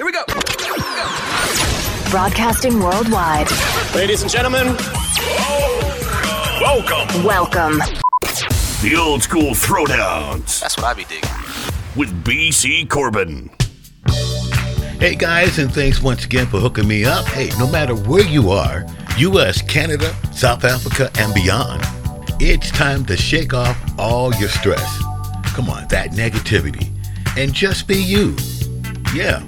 Here we go. Broadcasting worldwide. Ladies and gentlemen, Welcome. Welcome. The old school throwdowns That's what I be digging. with BC Corbin. Hey guys, and thanks once again for hooking me up. Hey, no matter where you are, US, Canada, South Africa, and beyond, it's time to shake off all your stress. Come on, that negativity, and just be you. Yeah.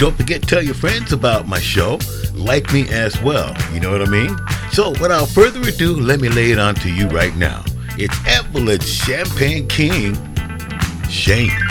Don't forget to tell your friends about my show. Like me as well. You know what I mean? So, without further ado, let me lay it on to you right now. It's Evelyn Champagne King, Shame.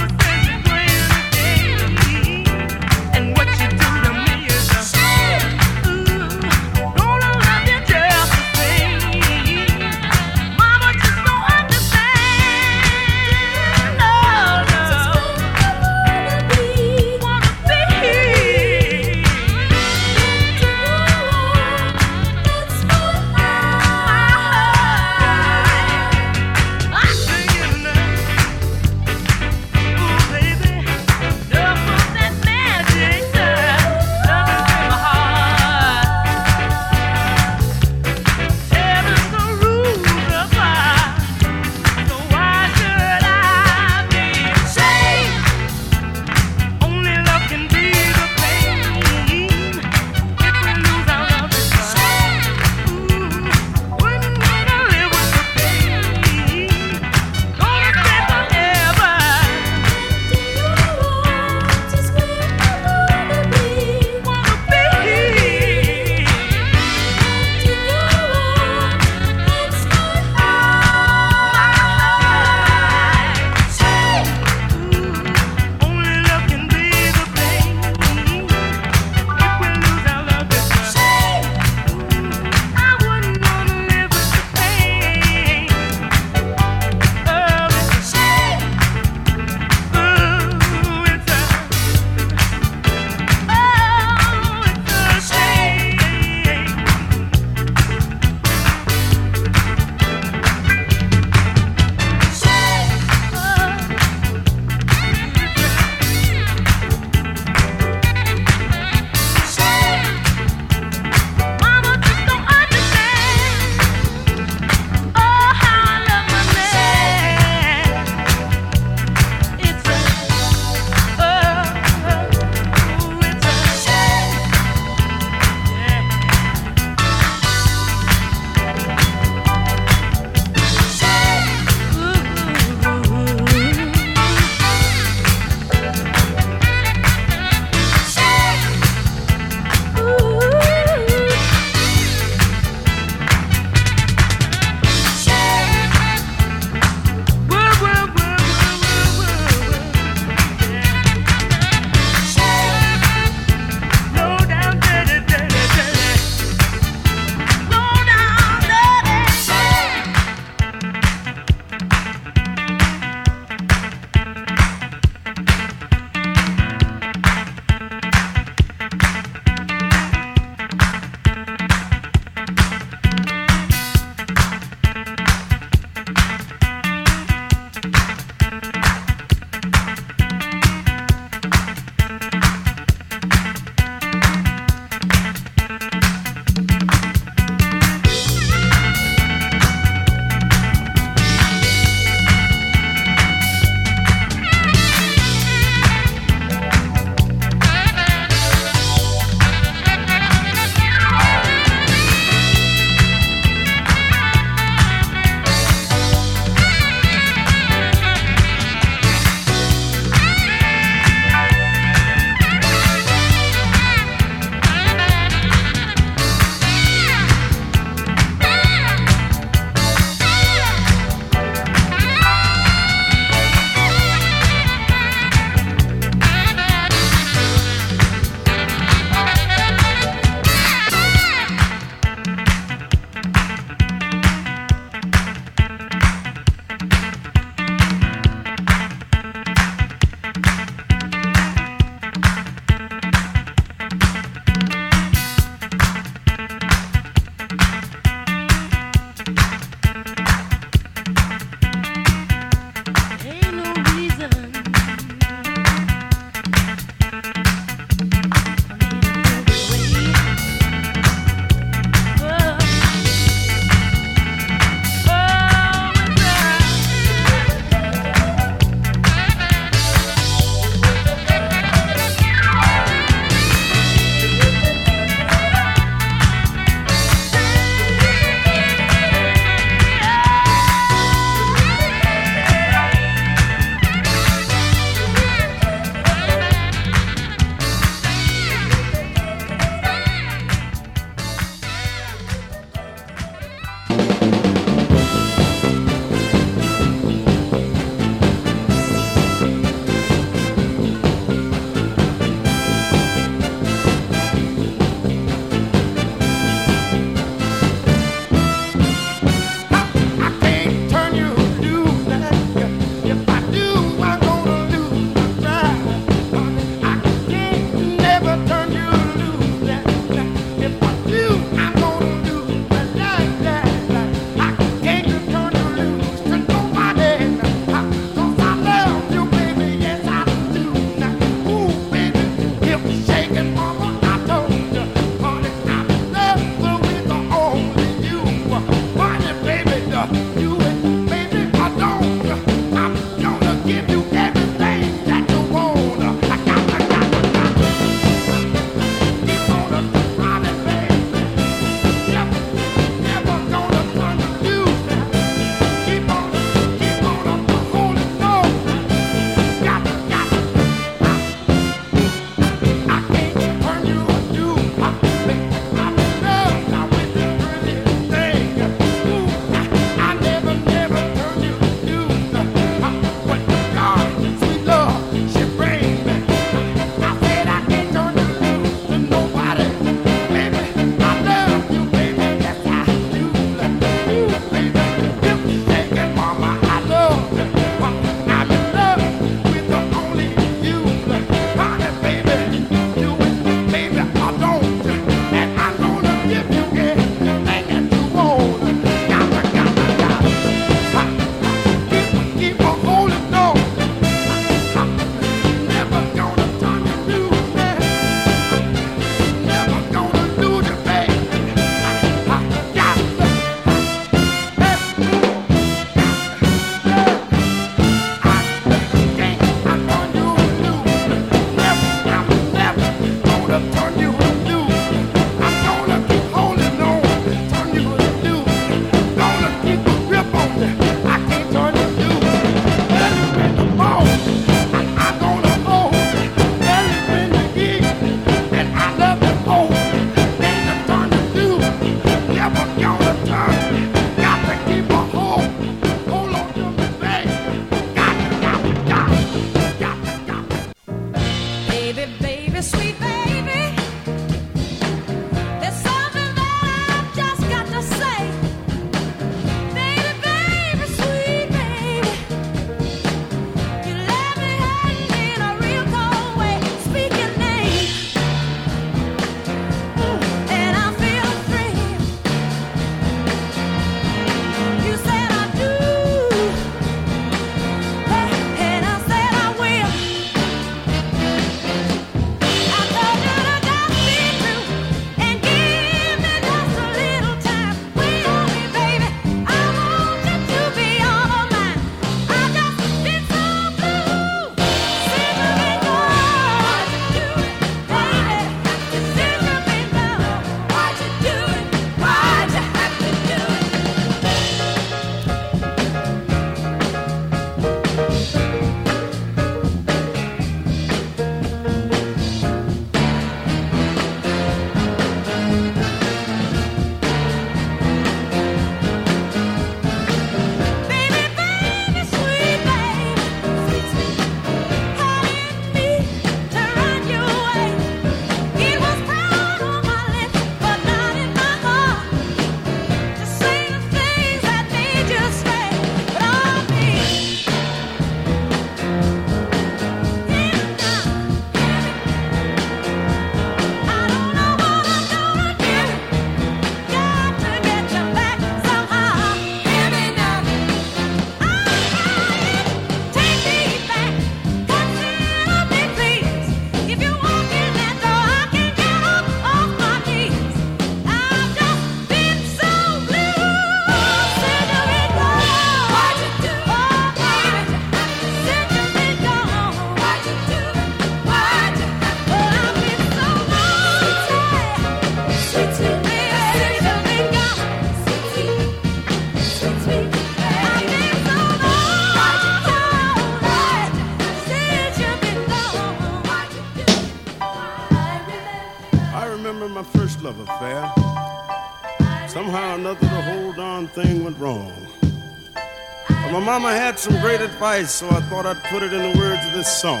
some great advice, so I thought I'd put it in the words of this song.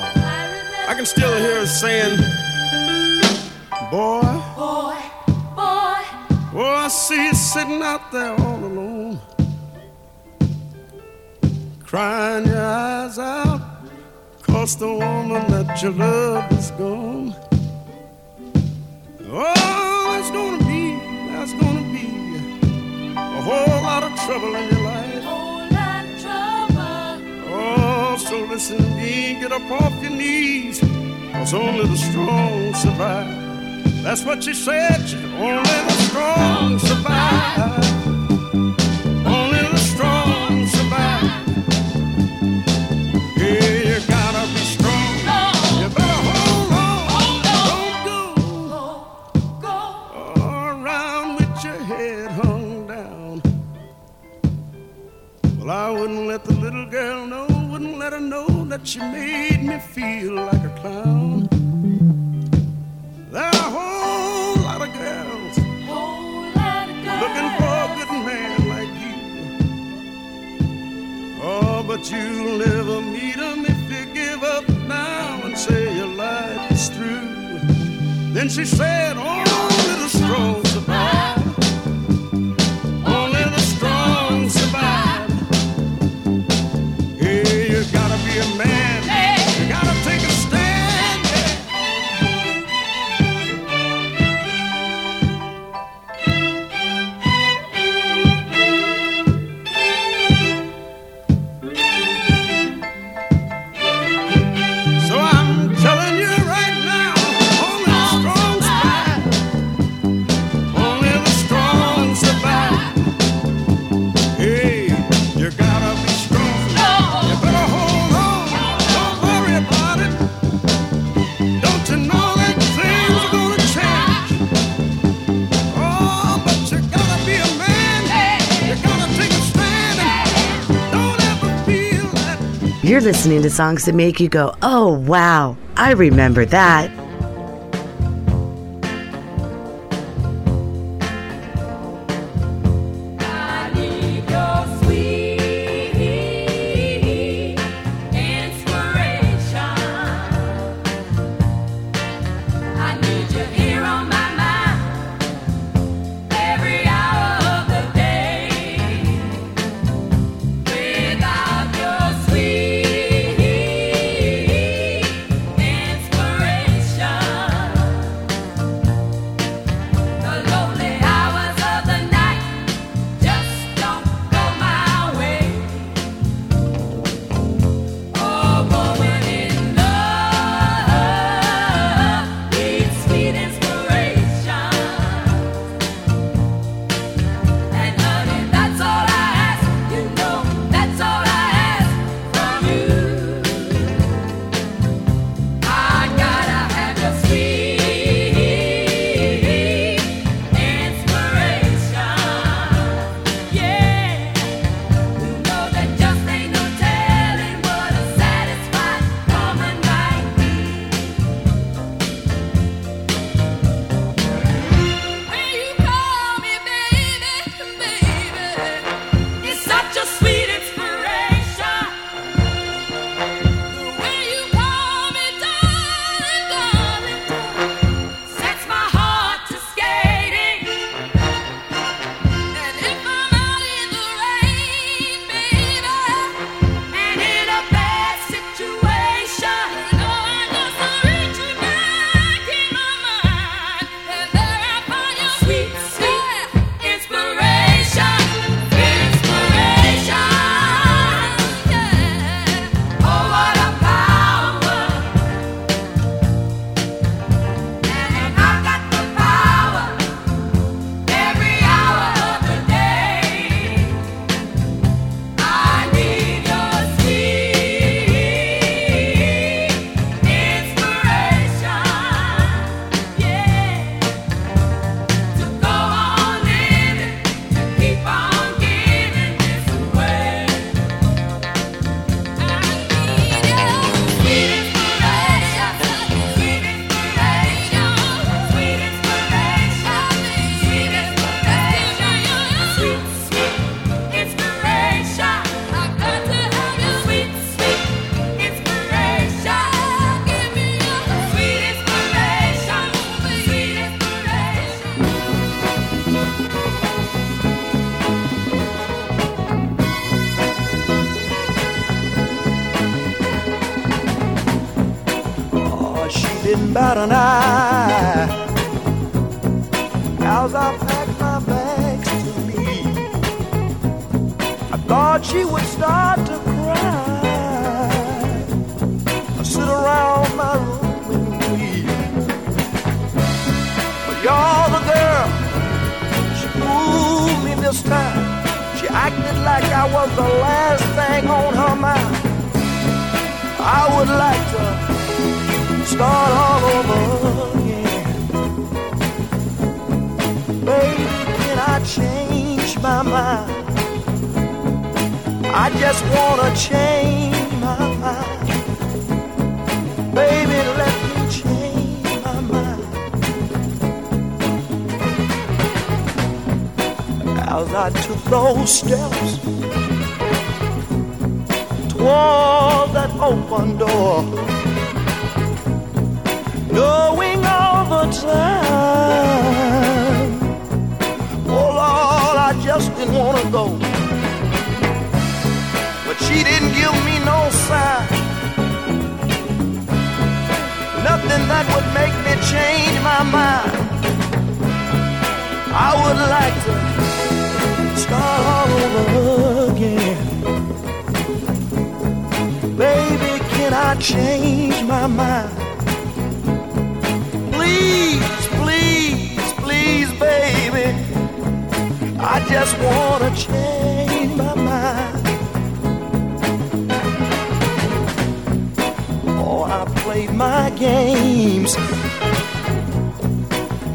I can still hear her saying, Boy, boy, boy. Oh, I see you sitting out there all alone, crying your eyes out, cause the woman that you love is gone. Oh, it's gonna be, that's gonna be a whole lot of trouble in your life. promise. Get up off your knees, cause only the strong survive. That's what she said, only the strong survive. She made listening to songs that make you go, oh, wow, I remember that. steps. dreams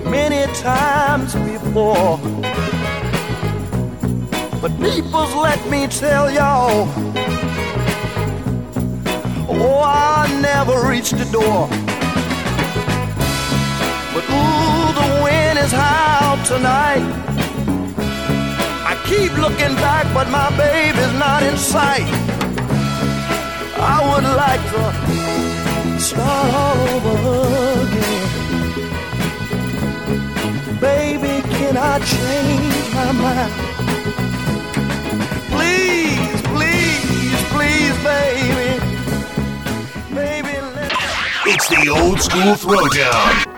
many times before. But peoples, let me tell y'all, oh, I never reached the door. But ooh, the wind is howl tonight. I keep looking back, but my baby's not in sight. I would like to start all over. can I change my mind. Please, please, please, baby. baby it's the old school throwdown.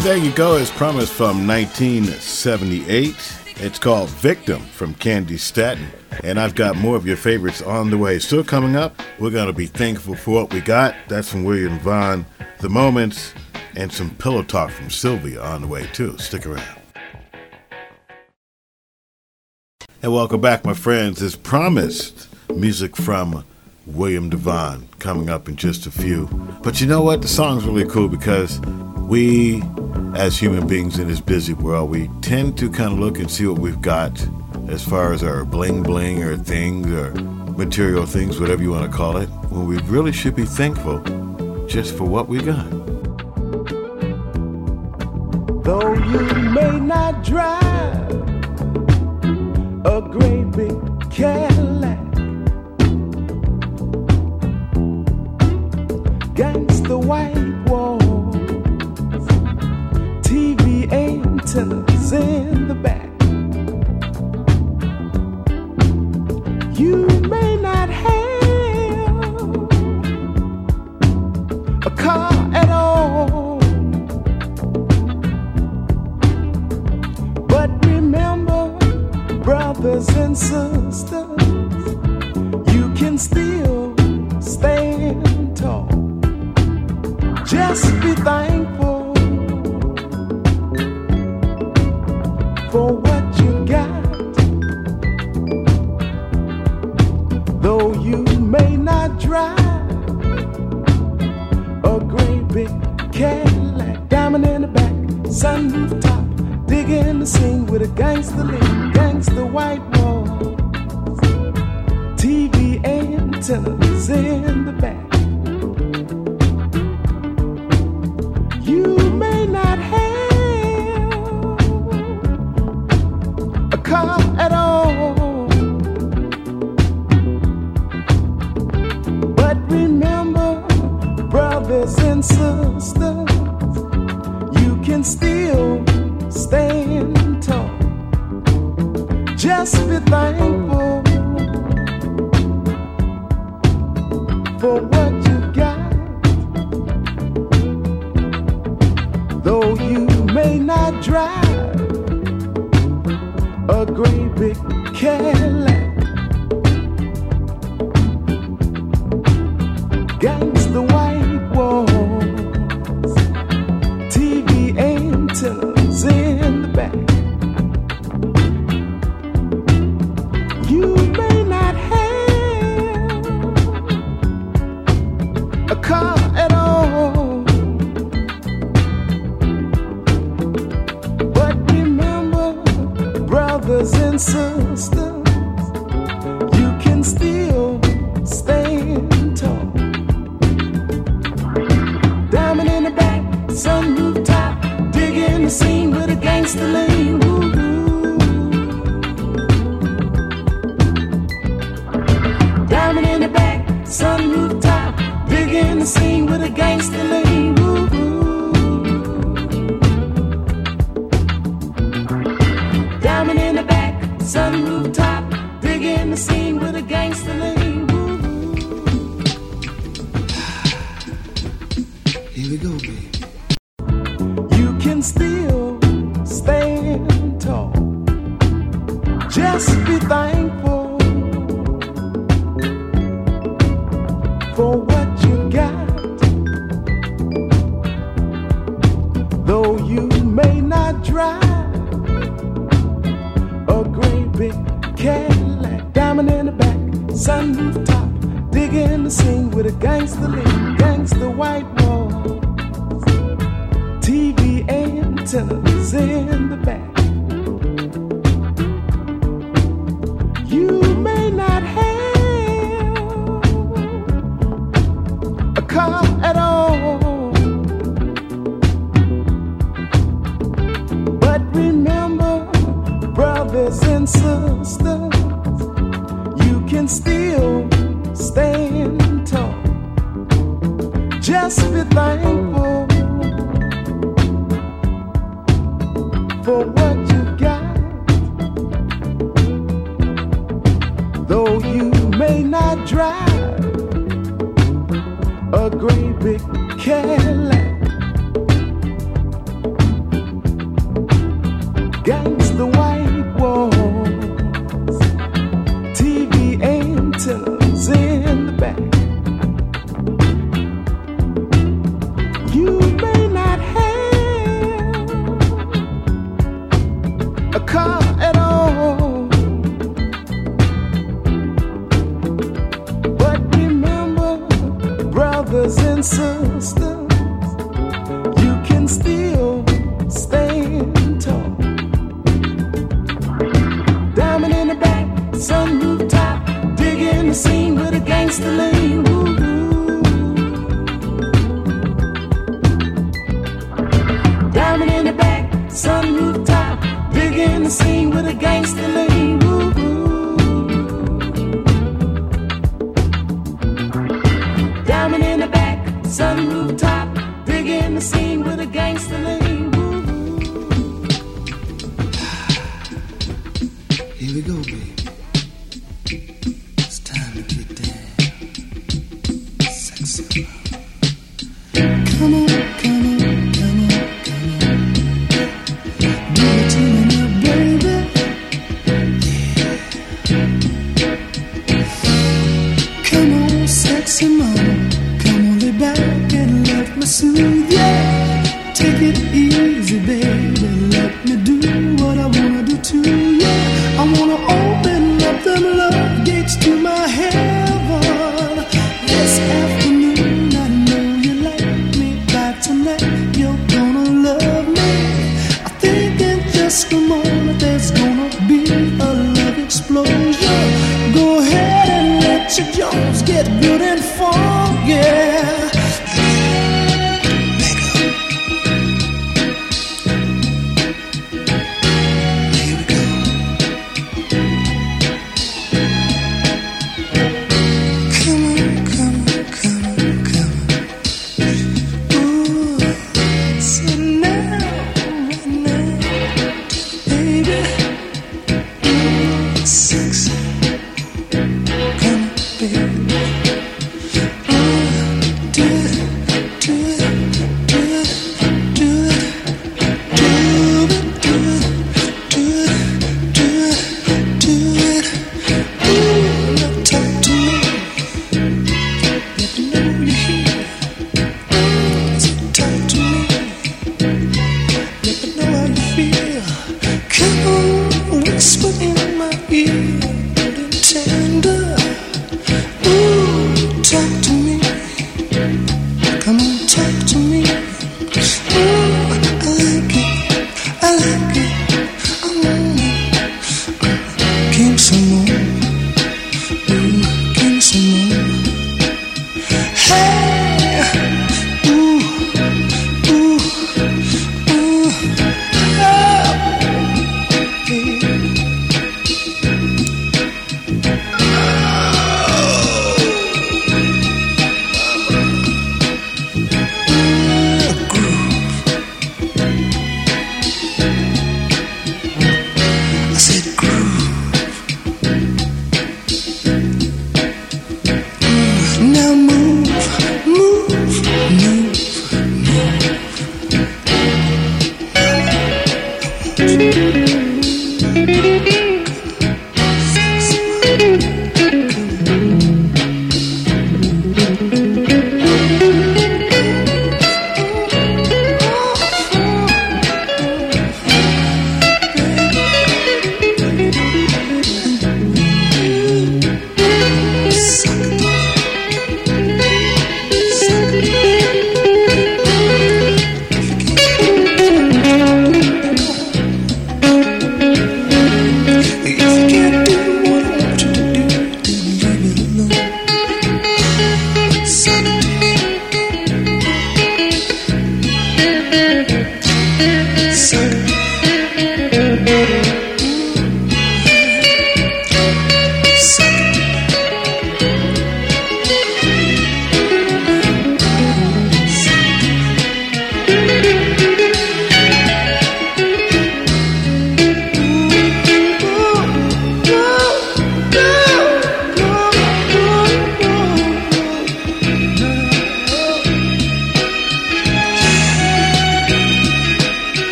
And there you go, as promised from 1978. It's called Victim from Candi Staton. And I've got more of your favorites on the way. Still coming up, we're going to be thankful for what we got. That's from William Vaughn, The Moments, and some pillow talk from Sylvia on the way, too. Stick around. And welcome back, my friends. As promised, music from William DeVaughn coming up in just a few. But you know what? The song's really cool because we as human beings in this busy world, we tend to kind of look and see what we've got as far as our bling bling or things or material things, whatever you want to call it, when we really should be thankful just for what we got. Though you may not drive a great big Cadillac.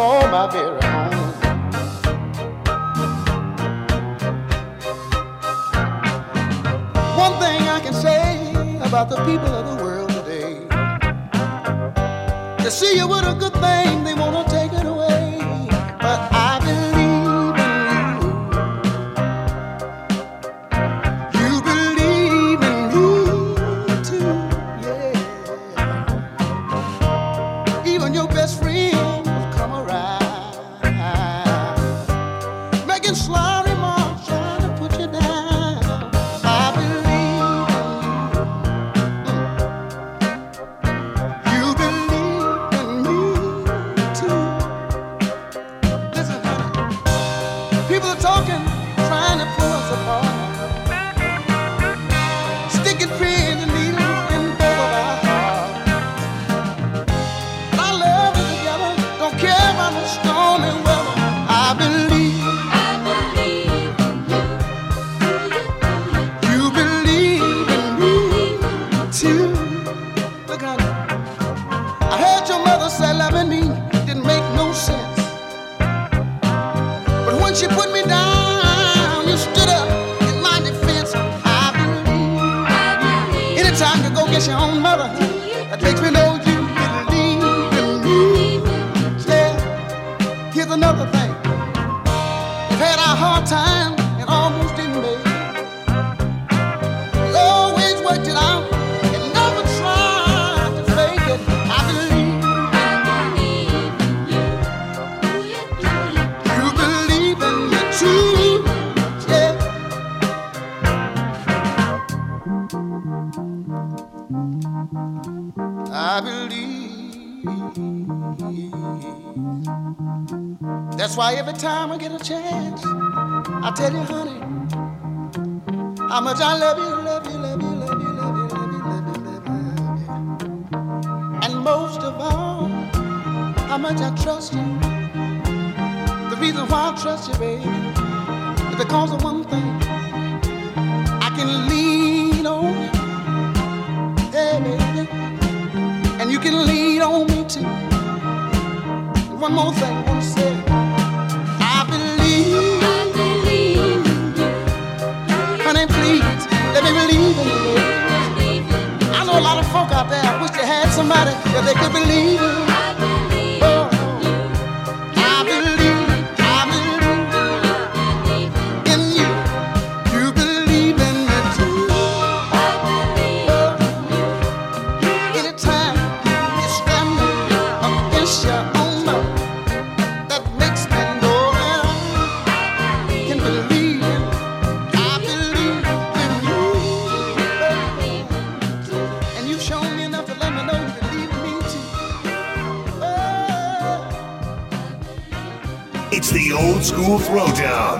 for my very own. One thing I can say about the people time I get a chance, I tell you, honey, how much I love you, love you, love you, love you, love you, love you, love you, love you, love you. And most of all, how much I trust you. The reason why I trust you, baby, is because of one thing. I can lean on you, hey, baby, and you can lean on me too. One more thing, one second. believe in me. I know a lot of folk out there. Wish they had somebody that they could believe in. Throwdown.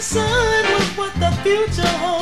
concerned with what the future holds.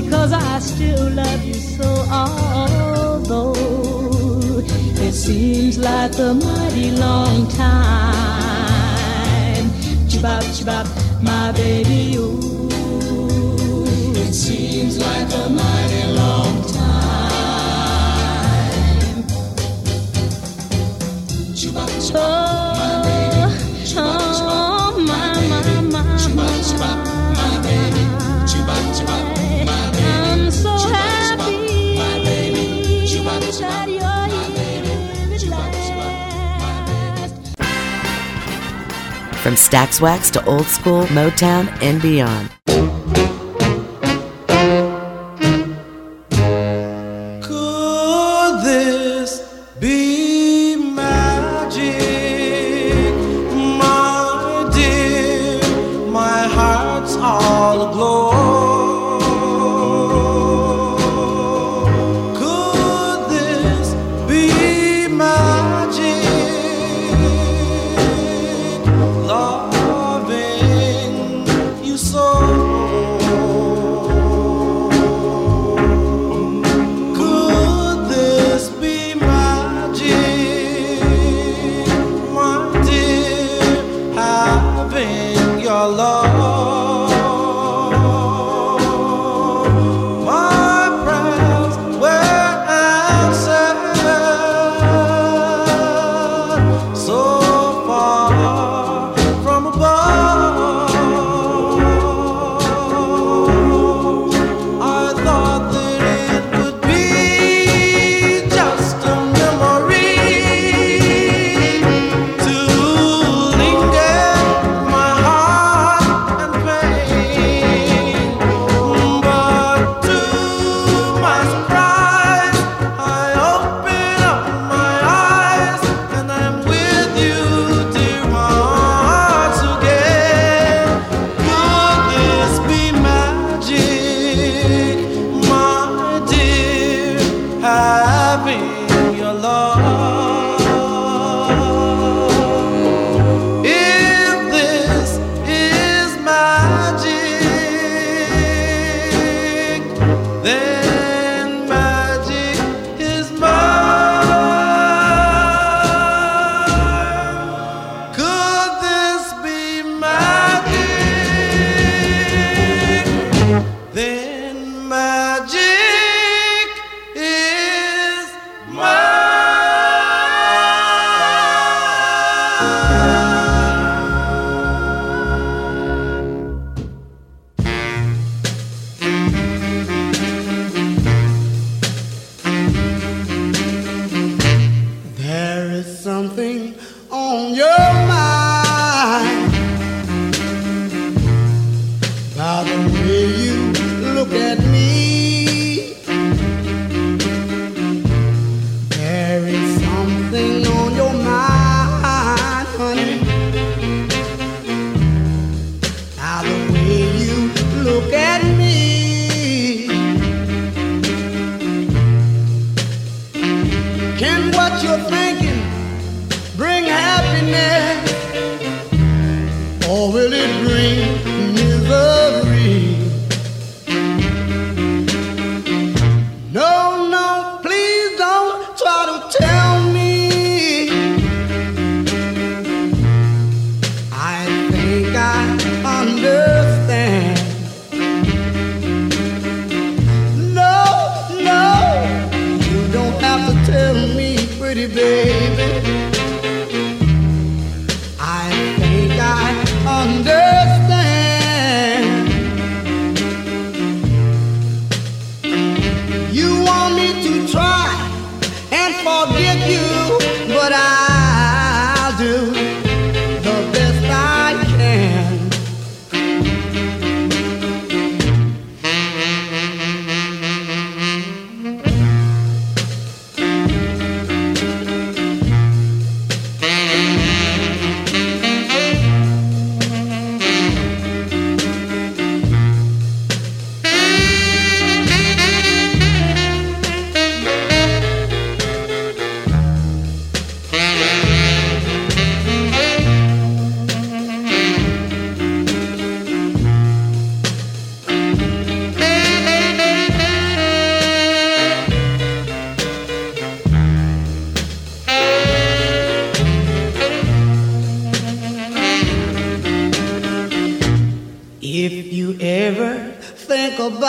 because I still love you so. Although it seems like a mighty long time. Chibop, chibop, my baby, ooh. It seems like a mighty from Stax Wax to old school, Motown, and beyond.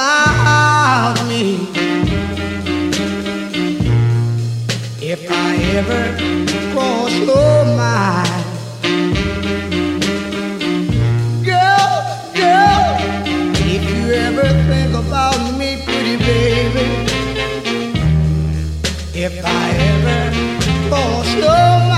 About me. If I ever cross your mind, girl, girl, if you ever think about me, pretty baby, if I ever cross your mind,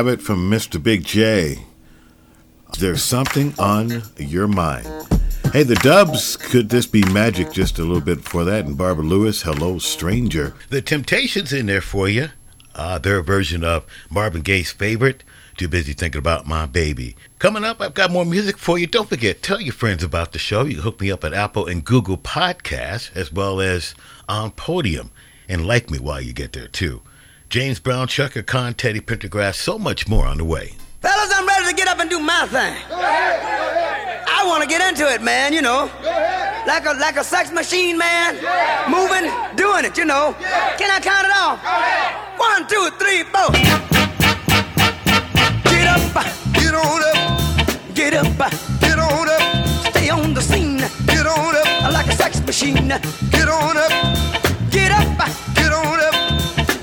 Yeah, there you have it from Mr. Big Jay. There's something on your mind. Hey, the Dubs, could this be magic just a little bit before that? And Barbara Lewis, Hello Stranger. The Temptations in there for you. Uh, their version of Marvin Gaye's favorite, Too Busy Thinking About My Baby. Coming up, I've got more music for you. Don't forget, tell your friends about the show. You hook me up at Apple and Google Podcasts, as well as on Podium. And like me while you get there, too. James Brown, Chaka Khan, Teddy Pendergrass, so much more on the way. Fellas, I'm ready to get up and do my thing. I want to get into it, man, you know. Like a like a sex machine, man. Moving, doing it, you know. Can I count it off? One, two, three, four. Get up, get on up. Get up, get on up. Stay on the scene. Get on up. Like a sex machine. Get on up. Get up, get up.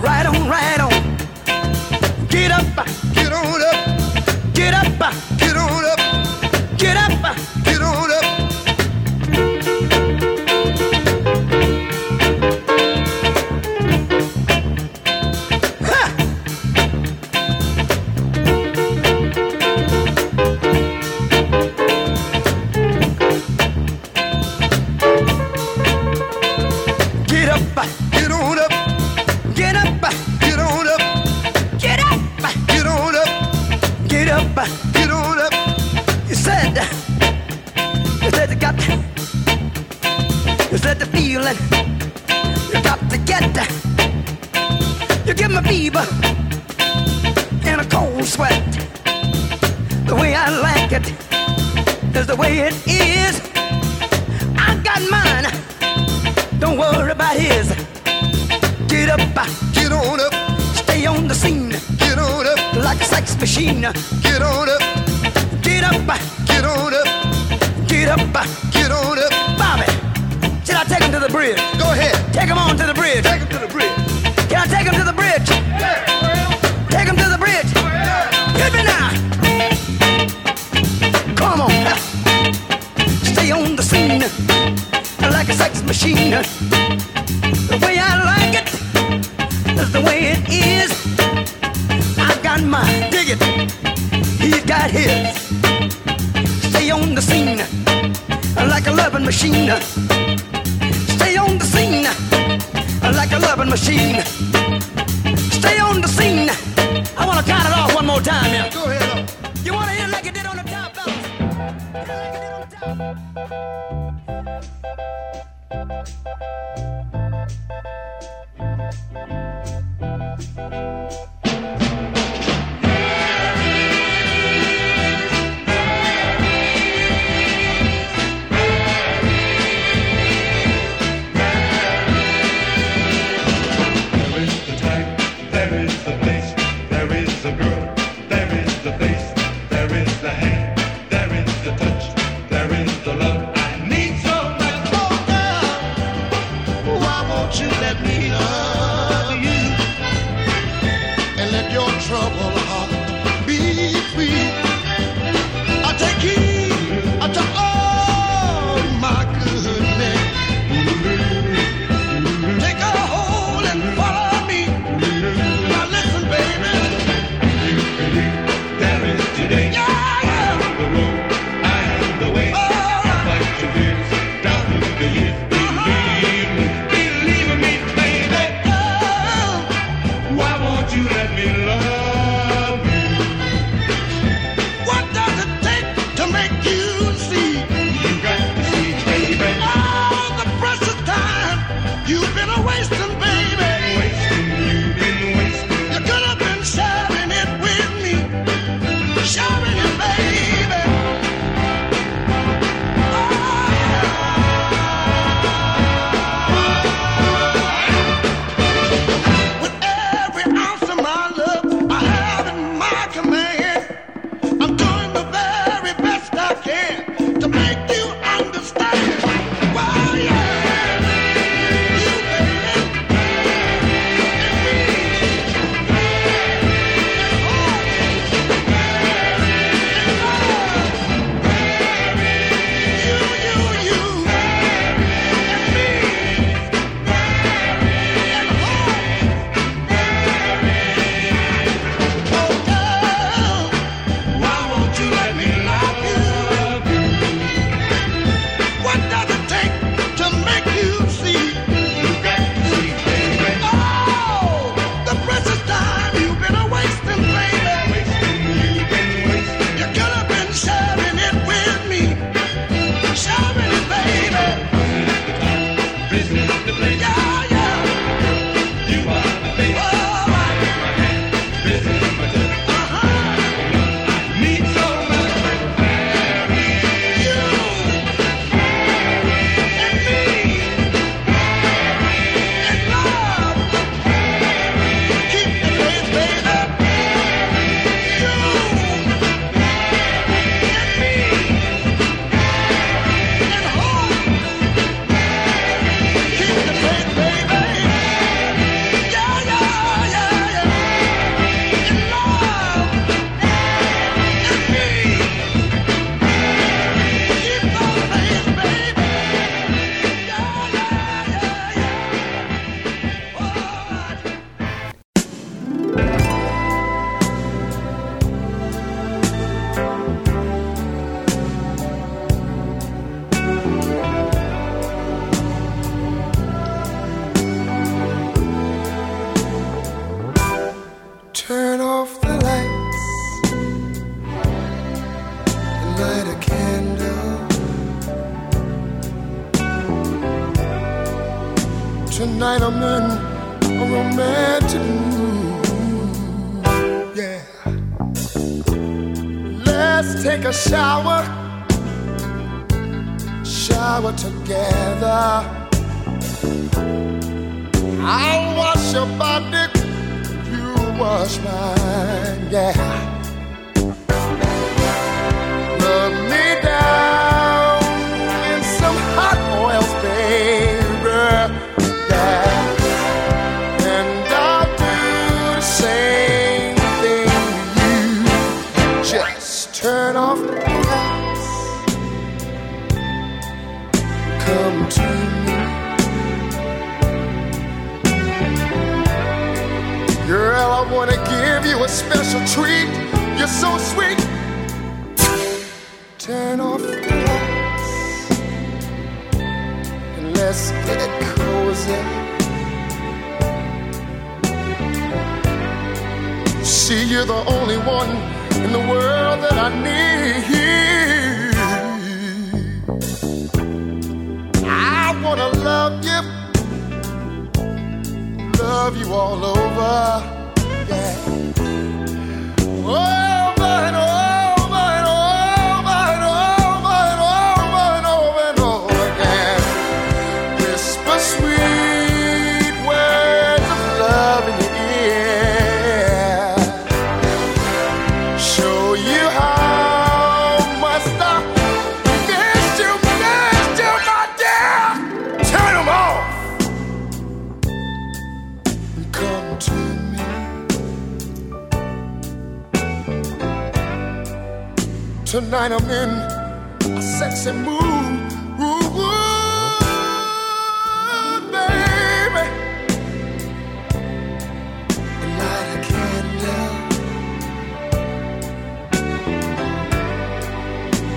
Right on, right on. Get up, get on up. Get up,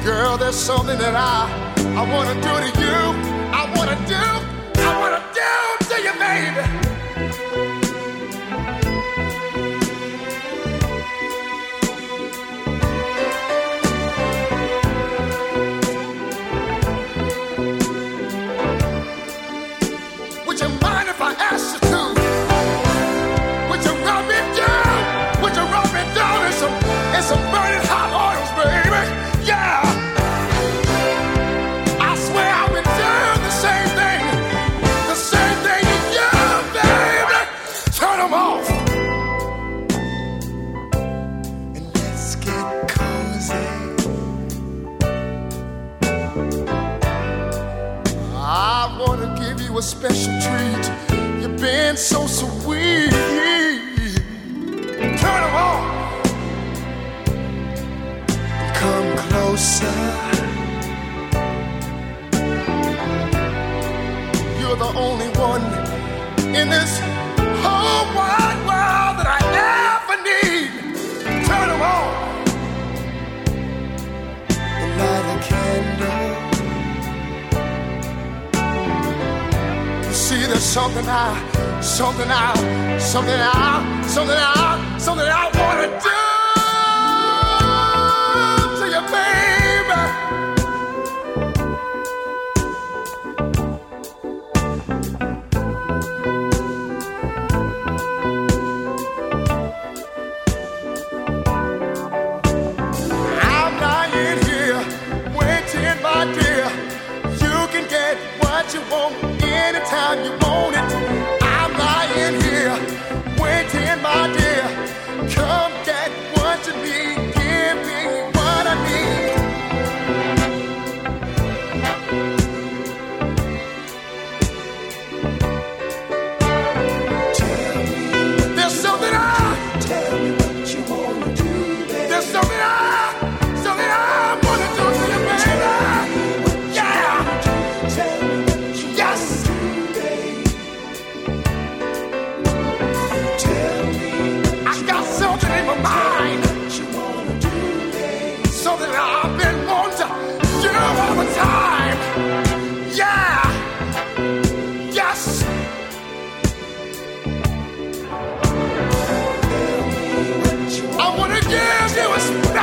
Girl, there's something that I, I wanna do to you. I wanna do, I wanna do to you, baby. a special treat. You've been so sweet. Turn them on. Come closer. You're the only one in this something I, something I, something I, something I, something I wanna do.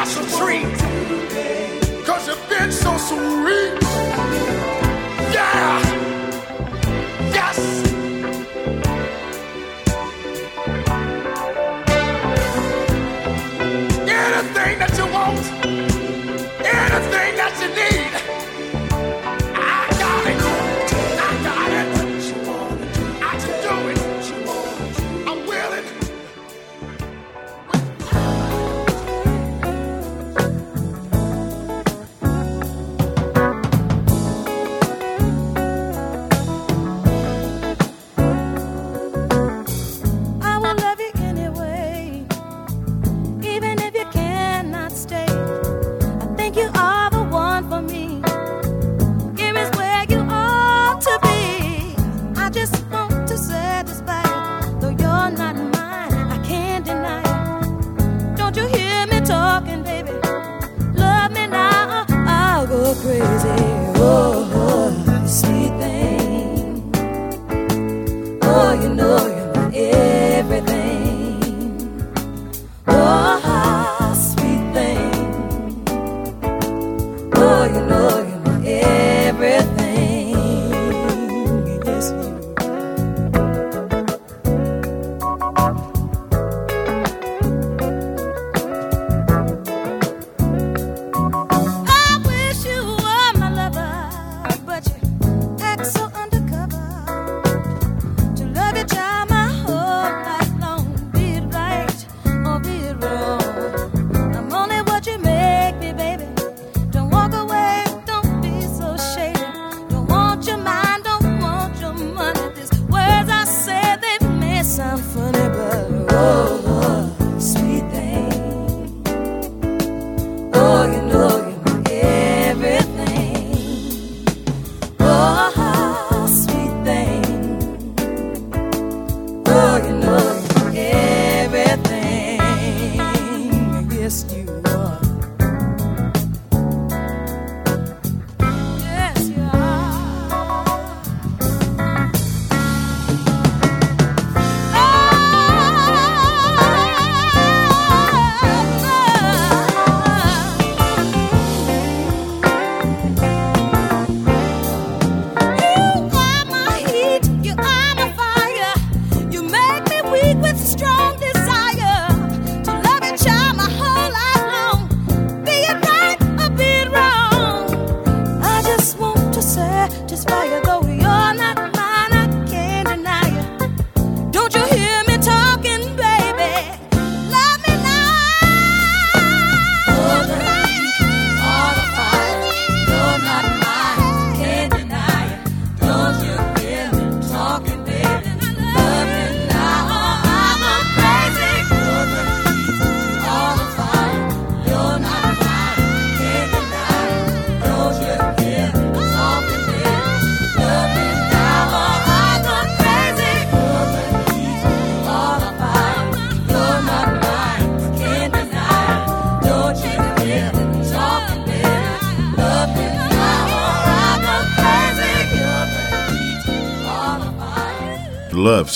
special treat. Cause you've been so sweet.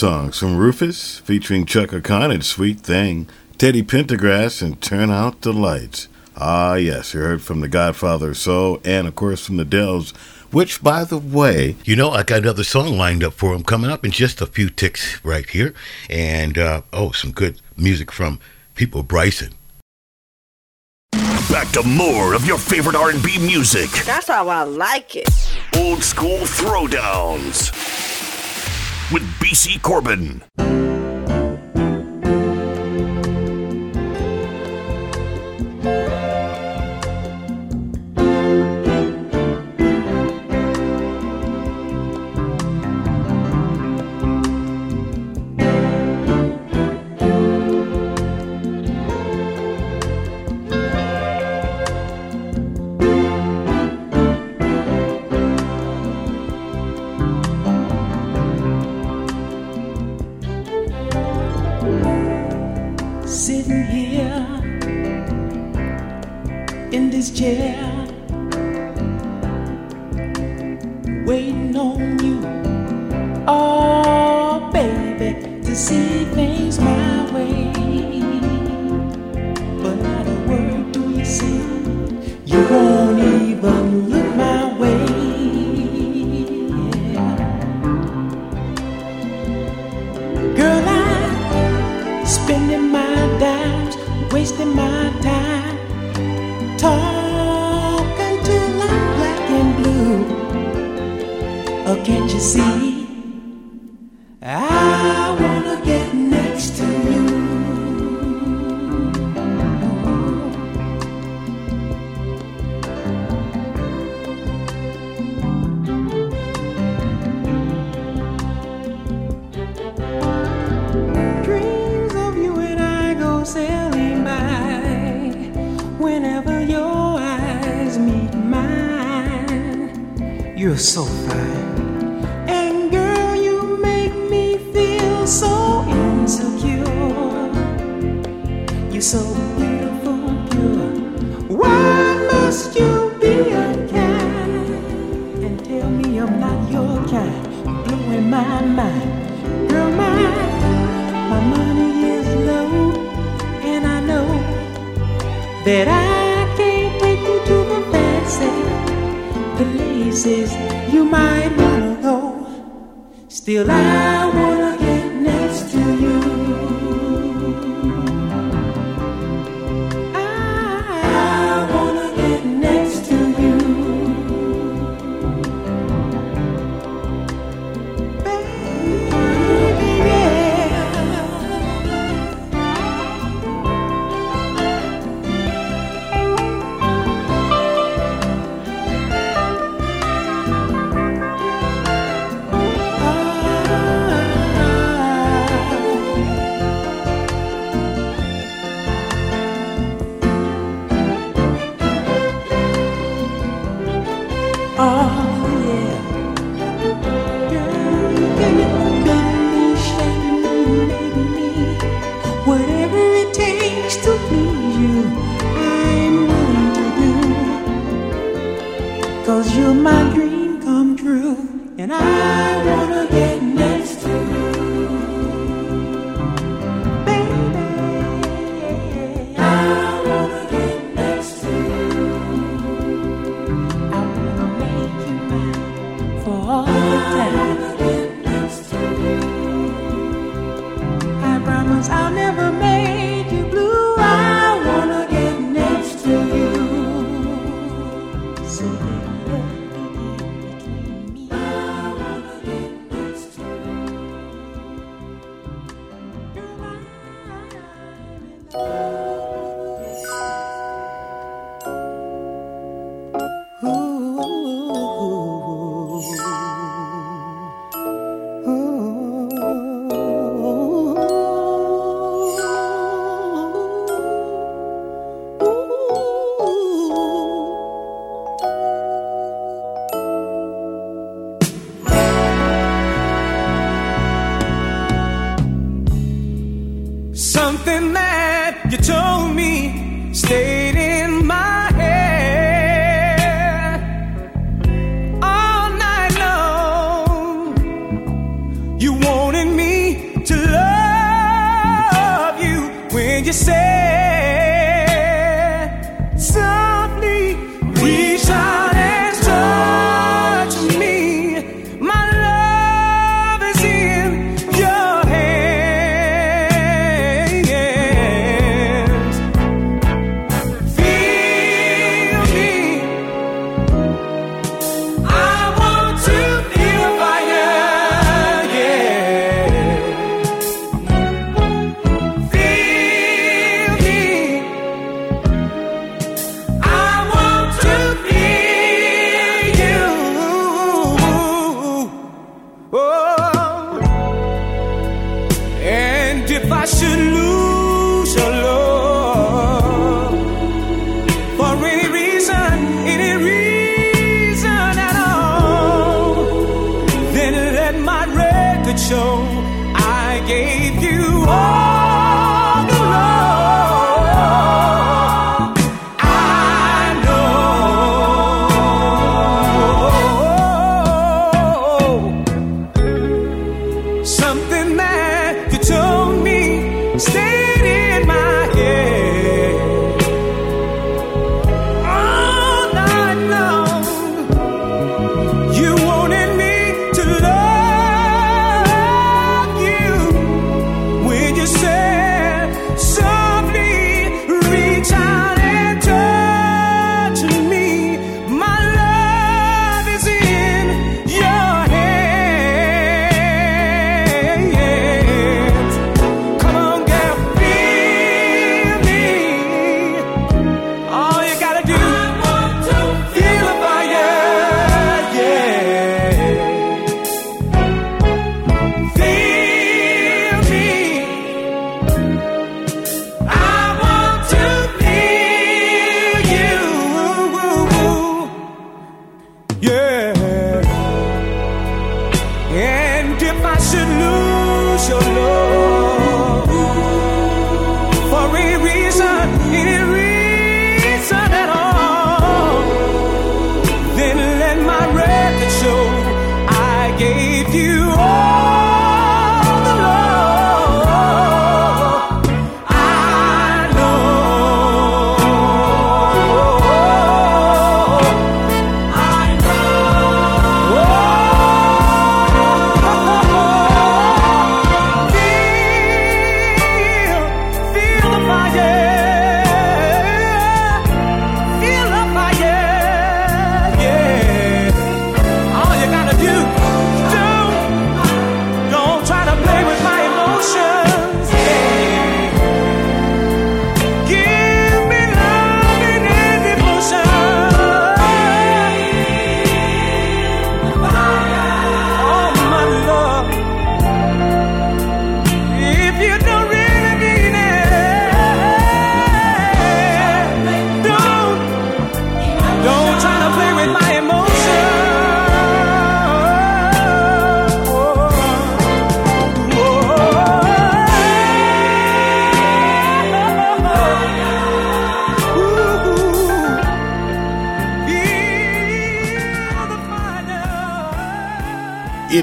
songs from Rufus, featuring Chaka Khan's and Sweet Thing, Teddy Pendergrass, and Turn Out the Lights. Ah, yes, you heard from the Godfather of Soul, and of course from the Dells, which, by the way, you know, I got another song lined up for him coming up in just a few ticks right here, and uh, oh, some good music from Peabo Bryson. Back to more of your favorite R&B music. That's how I like it. Old school throwdowns with BC Corbin. can't you see?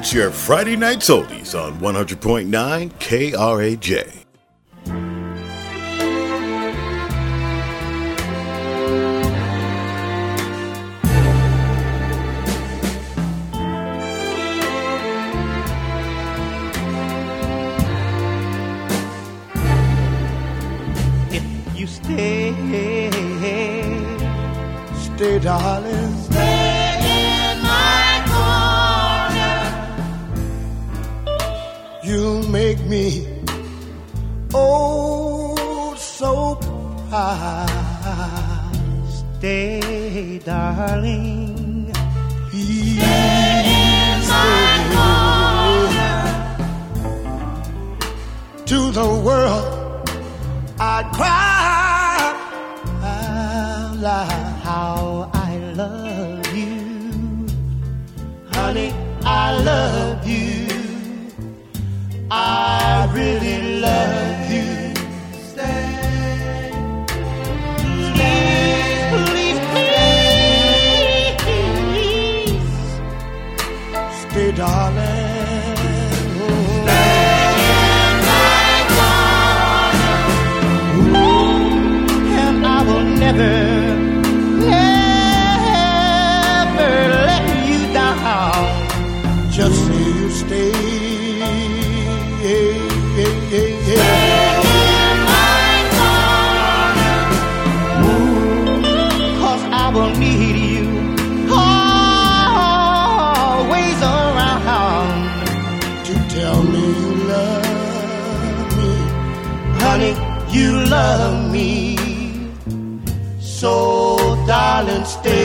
It's your Friday Night soldies on 100.9 KRAJ. how I love you. Honey, I love you. I really love you. silence day.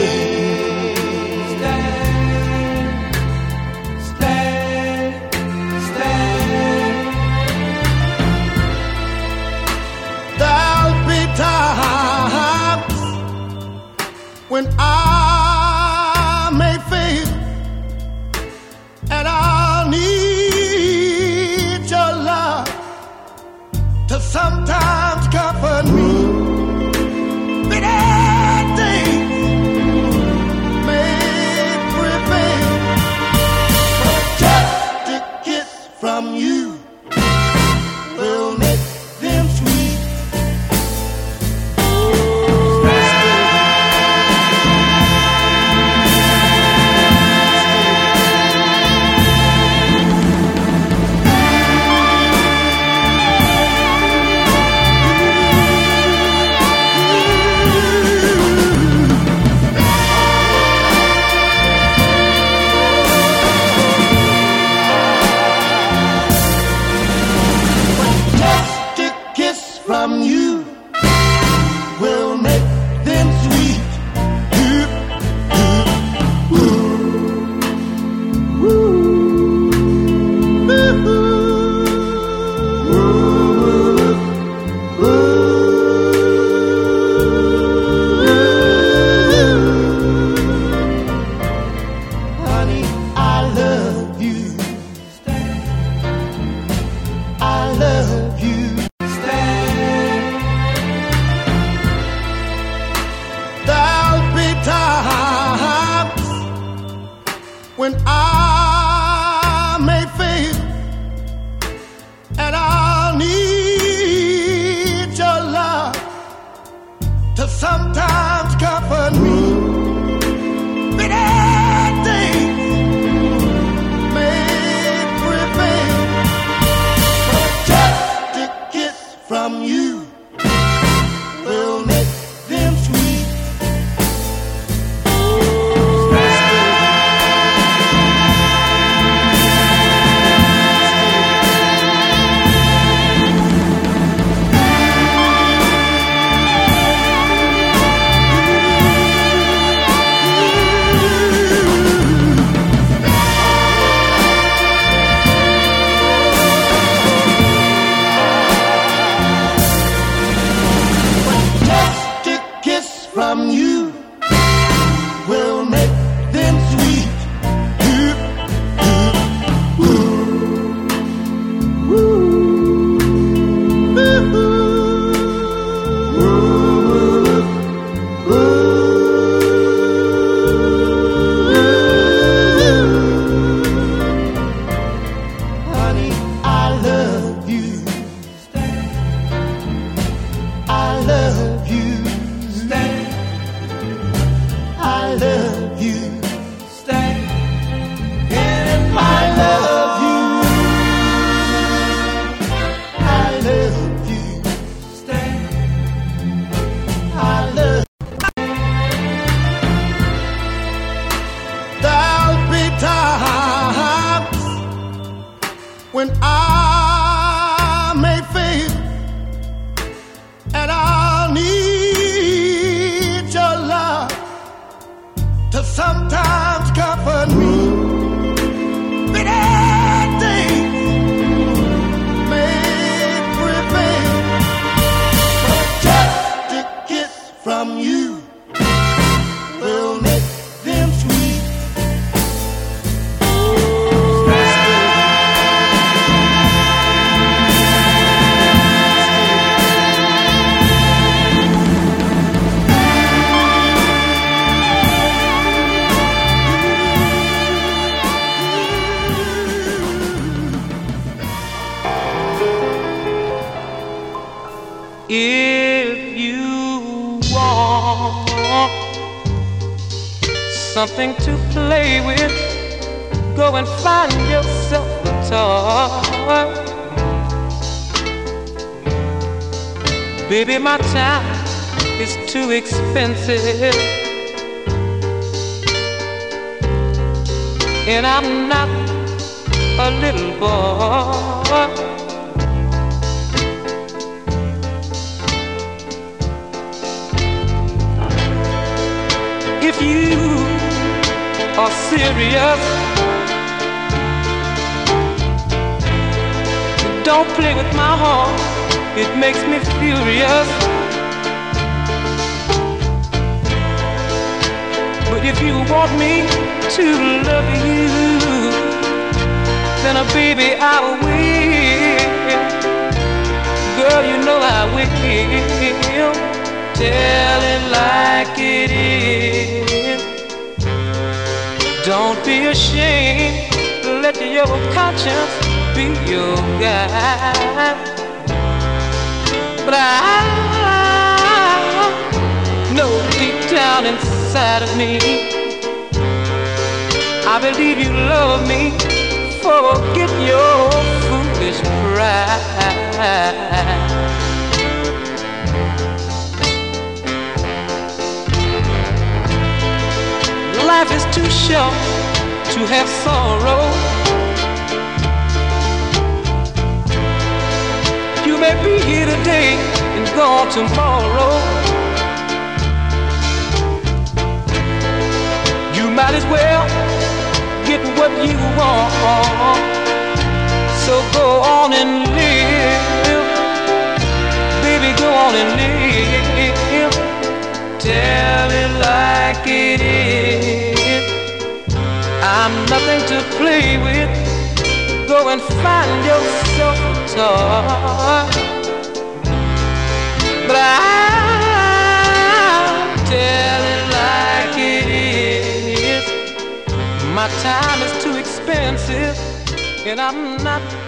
If you want something to play with, go and find yourself a toy. Baby, my time is too expensive. And I'm not a little boy. Are serious. Don't play with my heart, it makes me furious. But if you want me to love you, then, uh, baby, I will. Girl, you know I will. Tell it like it is. Don't be ashamed. Let your conscience be your guide. But I know deep down inside of me, I believe you love me. Forget your foolish pride. Too short to have sorrow. You may be here today and gone tomorrow. You might as well get what you want. So go on and live. Baby, go on and live. Tell it like it is. I'm nothing to play with. Go and find yourself a toy. But I'll tell it like it is. My time is too expensive, and I'm not.